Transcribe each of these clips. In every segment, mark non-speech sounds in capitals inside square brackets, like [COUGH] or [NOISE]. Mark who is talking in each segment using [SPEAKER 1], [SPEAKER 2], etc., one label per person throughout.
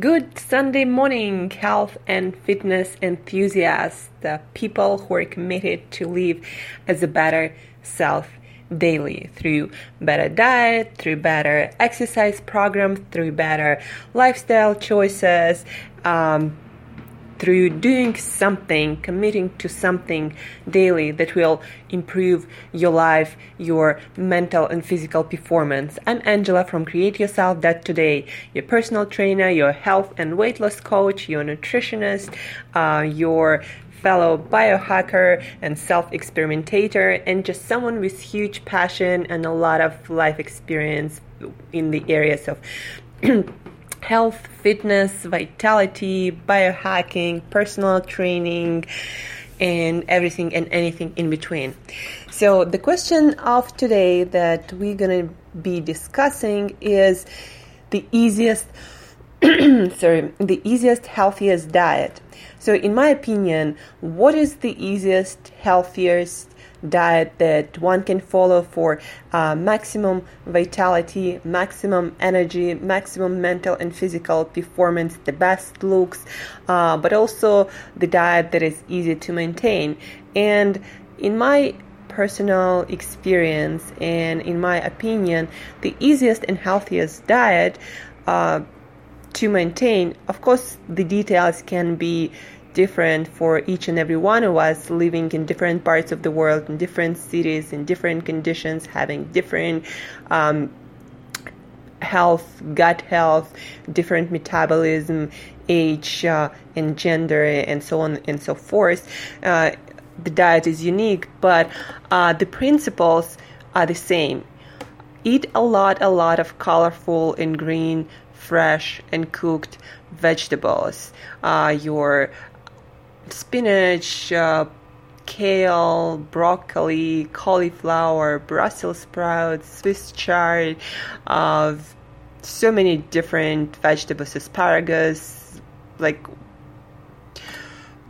[SPEAKER 1] Good Sunday morning, health and fitness enthusiasts, the people who are committed to live as a better self daily through better diet, through better exercise programs, through better lifestyle choices. Um, through doing something, committing to something daily that will improve your life, your mental and physical performance. I'm Angela from Create Yourself Dot Today, your personal trainer, your health and weight loss coach, your nutritionist, uh, your fellow biohacker and self experimentator, and just someone with huge passion and a lot of life experience in the areas of [CLEARS THROAT] health, fitness, vitality, biohacking, personal training, and everything and anything in between. So, the question of today that we're going to be discussing is the easiest [CLEARS THROAT] sorry, the easiest healthiest diet. So in my opinion, what is the easiest healthiest diet that one can follow for uh, maximum vitality, maximum energy, maximum mental and physical performance, the best looks, uh, but also the diet that is easy to maintain. And in my personal experience and in my opinion, the easiest and healthiest diet uh, to maintain, of course, the details can be different for each and every one of us living in different parts of the world, in different cities, in different conditions, having different um, health, gut health, different metabolism, age, uh, and gender, and so on and so forth. Uh, the diet is unique, but uh, the principles are the same. Eat a lot, a lot of colorful and green, fresh and cooked vegetables. Uh, your spinach, uh, kale, broccoli, cauliflower, Brussels sprouts, Swiss chard, uh, so many different vegetables, asparagus, like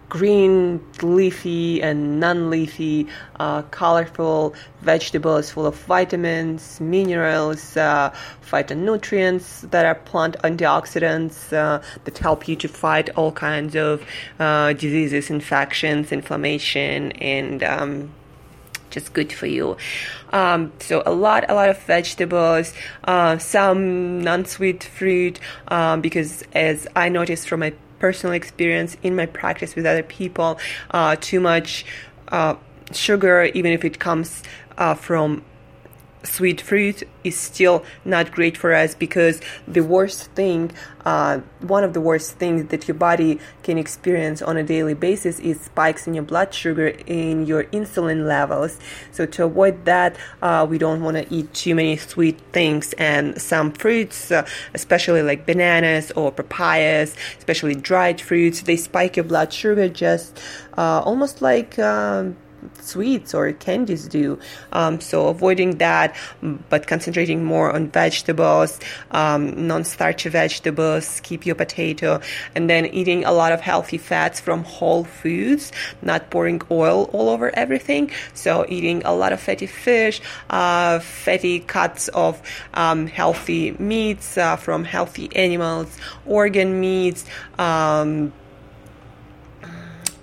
[SPEAKER 1] green, leafy, and non leafy, uh, colorful vegetables full of vitamins, minerals, uh, phytonutrients that are plant antioxidants uh, that help you to fight all kinds of uh, diseases, infections, inflammation, and um, just good for you. Um, so a lot, a lot of vegetables, uh, some non-sweet fruit, um, because as I noticed from my personal experience in my practice with other people. Uh, too much uh, sugar, even if it comes uh, from sweet fruit is still not great for us because the worst thing, uh, one of the worst things that your body can experience on a daily basis is spikes in your blood sugar in your insulin levels. So to avoid that, uh, we don't want to eat too many sweet things and some fruits, uh, especially like bananas or papayas, especially dried fruits, they spike your blood sugar just uh, almost like. Um, sweets or candies do. Um, so avoiding that, but concentrating more on vegetables, um, non-starchy vegetables, keep your potato, and then eating a lot of healthy fats from whole foods, not pouring oil all over everything. So eating a lot of fatty fish, uh, fatty cuts of um, healthy meats uh, from healthy animals, organ meats.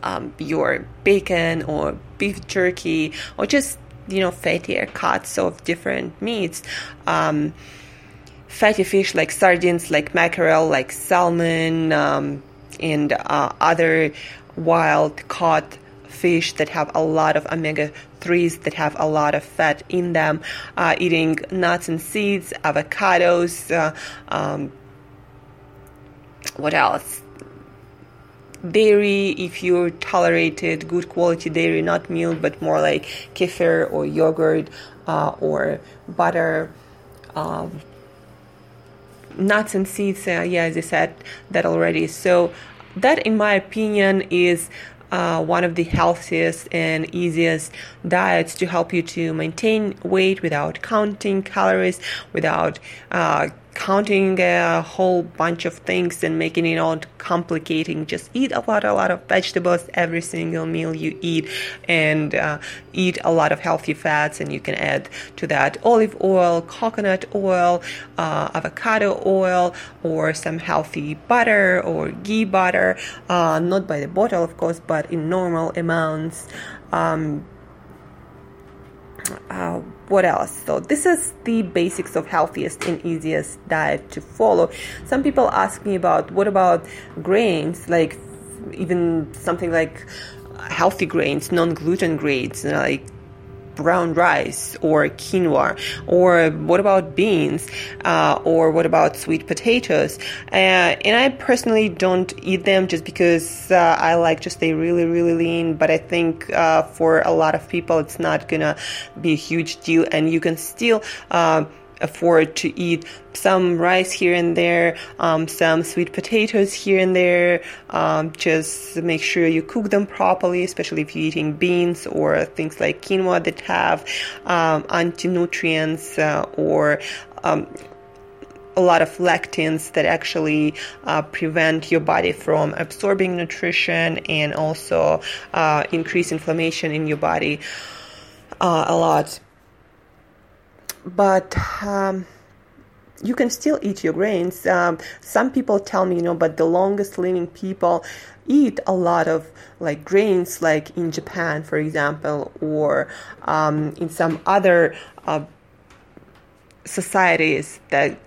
[SPEAKER 1] Um, your bacon or beef jerky or just you know fattier cuts of different meats. Um, fatty fish like sardines like mackerel like salmon um, and uh, other wild caught fish that have a lot of omega 3s that have a lot of fat in them. Uh, eating nuts and seeds avocados uh, um, what else dairy if you tolerated good quality dairy, not milk, but more like kefir or yogurt uh, or butter. Um, nuts and seeds, uh, yeah, as I said that already. So, that, in my opinion, is uh, one of the healthiest and easiest diets to help you to maintain weight without counting calories, without uh, counting a whole bunch of things and making it all complicating. Just eat a lot, a lot of vegetables every single meal you eat, and uh, eat a lot of healthy fats. And you can add to that olive oil, coconut oil, uh, avocado oil, or some healthy butter or ghee butter. Uh, not by the bottle, of course, but in normal amounts. Um, uh, what else? So this is the basics of healthiest and easiest diet to follow. Some people ask me about what about grains, like even something like healthy grains, non-gluten grains, you know, like brown rice or quinoa or what about beans uh, or what about sweet potatoes? Uh, and i personally don't eat them just because uh, i like to stay really really lean but i think uh, for a lot of people it's not gonna be a huge deal and you can still uh, afford to eat some rice here and there, um, some sweet potatoes here and there. Um, just make sure you cook them properly, especially if you're eating beans or things like quinoa that have um, anti nutrients uh, or um, a lot of lectins that actually uh, prevent your body from absorbing nutrition and also uh, increase inflammation in your body uh, a lot but um, you can still eat your grains. Um, some people tell me, you know, but the longest living people eat a lot of like grains, like in Japan, for example, or um, in some other uh, societies that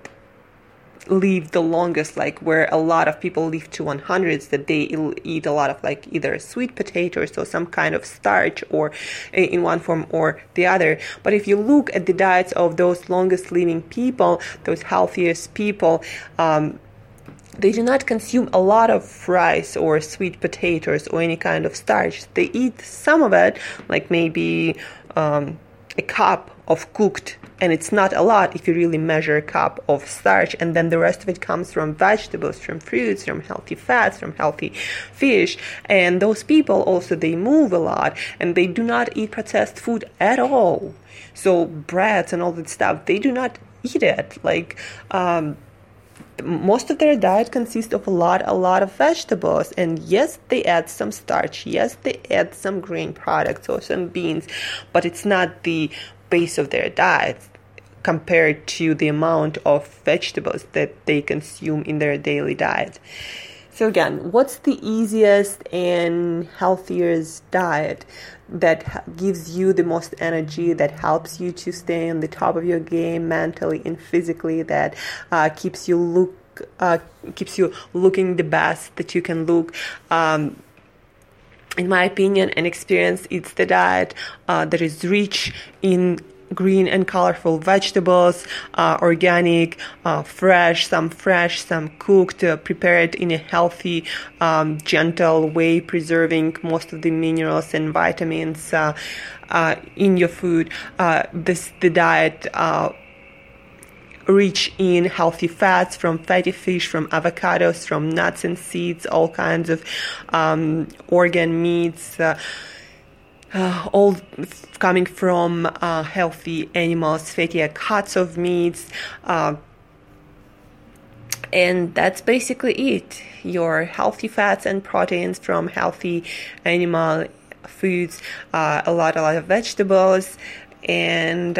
[SPEAKER 1] live the longest, like where a lot of people live to 100s, that they eat a lot of like either sweet potatoes or some kind of starch or in one form or the other. But if you look at the diets of those longest living people, those healthiest people, um, they do not consume a lot of rice or sweet potatoes or any kind of starch. They eat some of it, like maybe um, a cup of cooked and it's not a lot if you really measure a cup of starch and then the rest of it comes from vegetables from fruits from healthy fats from healthy fish. And those people also they move a lot and they do not eat processed food at all. So breads and all that stuff they do not eat it. Like um, most of their diet consists of a lot a lot of vegetables. And yes they add some starch. Yes they add some grain products or some beans but it's not the base of their diet compared to the amount of vegetables that they consume in their daily diet. So, again, what's the easiest and healthiest diet that gives you the most energy, that helps you to stay on the top of your game mentally and physically, that uh, keeps you look uh, keeps you looking the best that you can look? Um, in my opinion and experience, it's the diet uh, that is rich in green and colorful vegetables, uh, organic, uh, fresh, some fresh, some cooked, uh, prepared in a healthy, um, gentle way, preserving most of the minerals and vitamins uh, uh, in your food. Uh, this the diet rich in healthy fats from fatty fish, from avocados, from nuts and seeds, all kinds of um, organ meats. Uh, uh, all coming from uh, healthy animals, fatty cuts of meats, uh, and that's basically it. Your healthy fats and proteins from healthy animal foods, uh, a lot, a lot of vegetables, and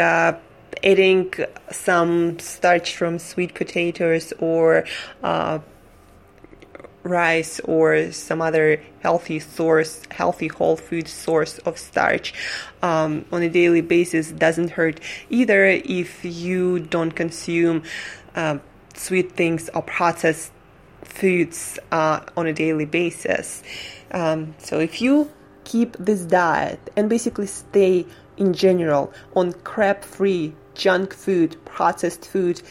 [SPEAKER 1] eating some starch from sweet potatoes or uh, rice or some other healthy source, healthy whole food source of starch um, on a daily basis doesn't hurt either if you don't consume uh, sweet things or processed foods uh, on a daily basis. Um, so if you keep this diet and basically stay in general on crap free, junk food, processed food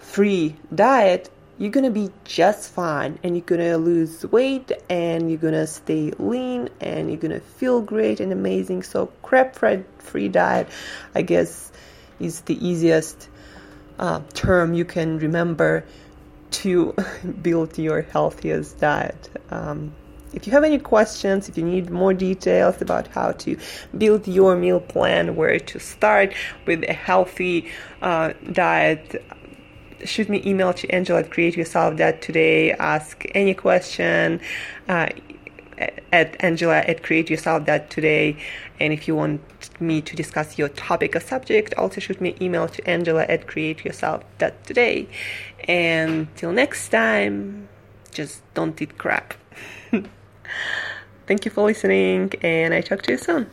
[SPEAKER 1] free diet, you're gonna be just fine and you're gonna lose weight and you're gonna stay lean and you're gonna feel great and amazing. So, crap free diet, I guess, is the easiest uh, term you can remember to [LAUGHS] build your healthiest diet. Um, if you have any questions, if you need more details about how to build your meal plan, where to start with a healthy uh, diet, shoot me email to angela at createyourself.today ask any question uh, at angela at createyourself.today and if you want me to discuss your topic or subject also shoot me email to angela at createyourself.today and till next time just don't eat crap [LAUGHS] thank you for listening and i talk to you soon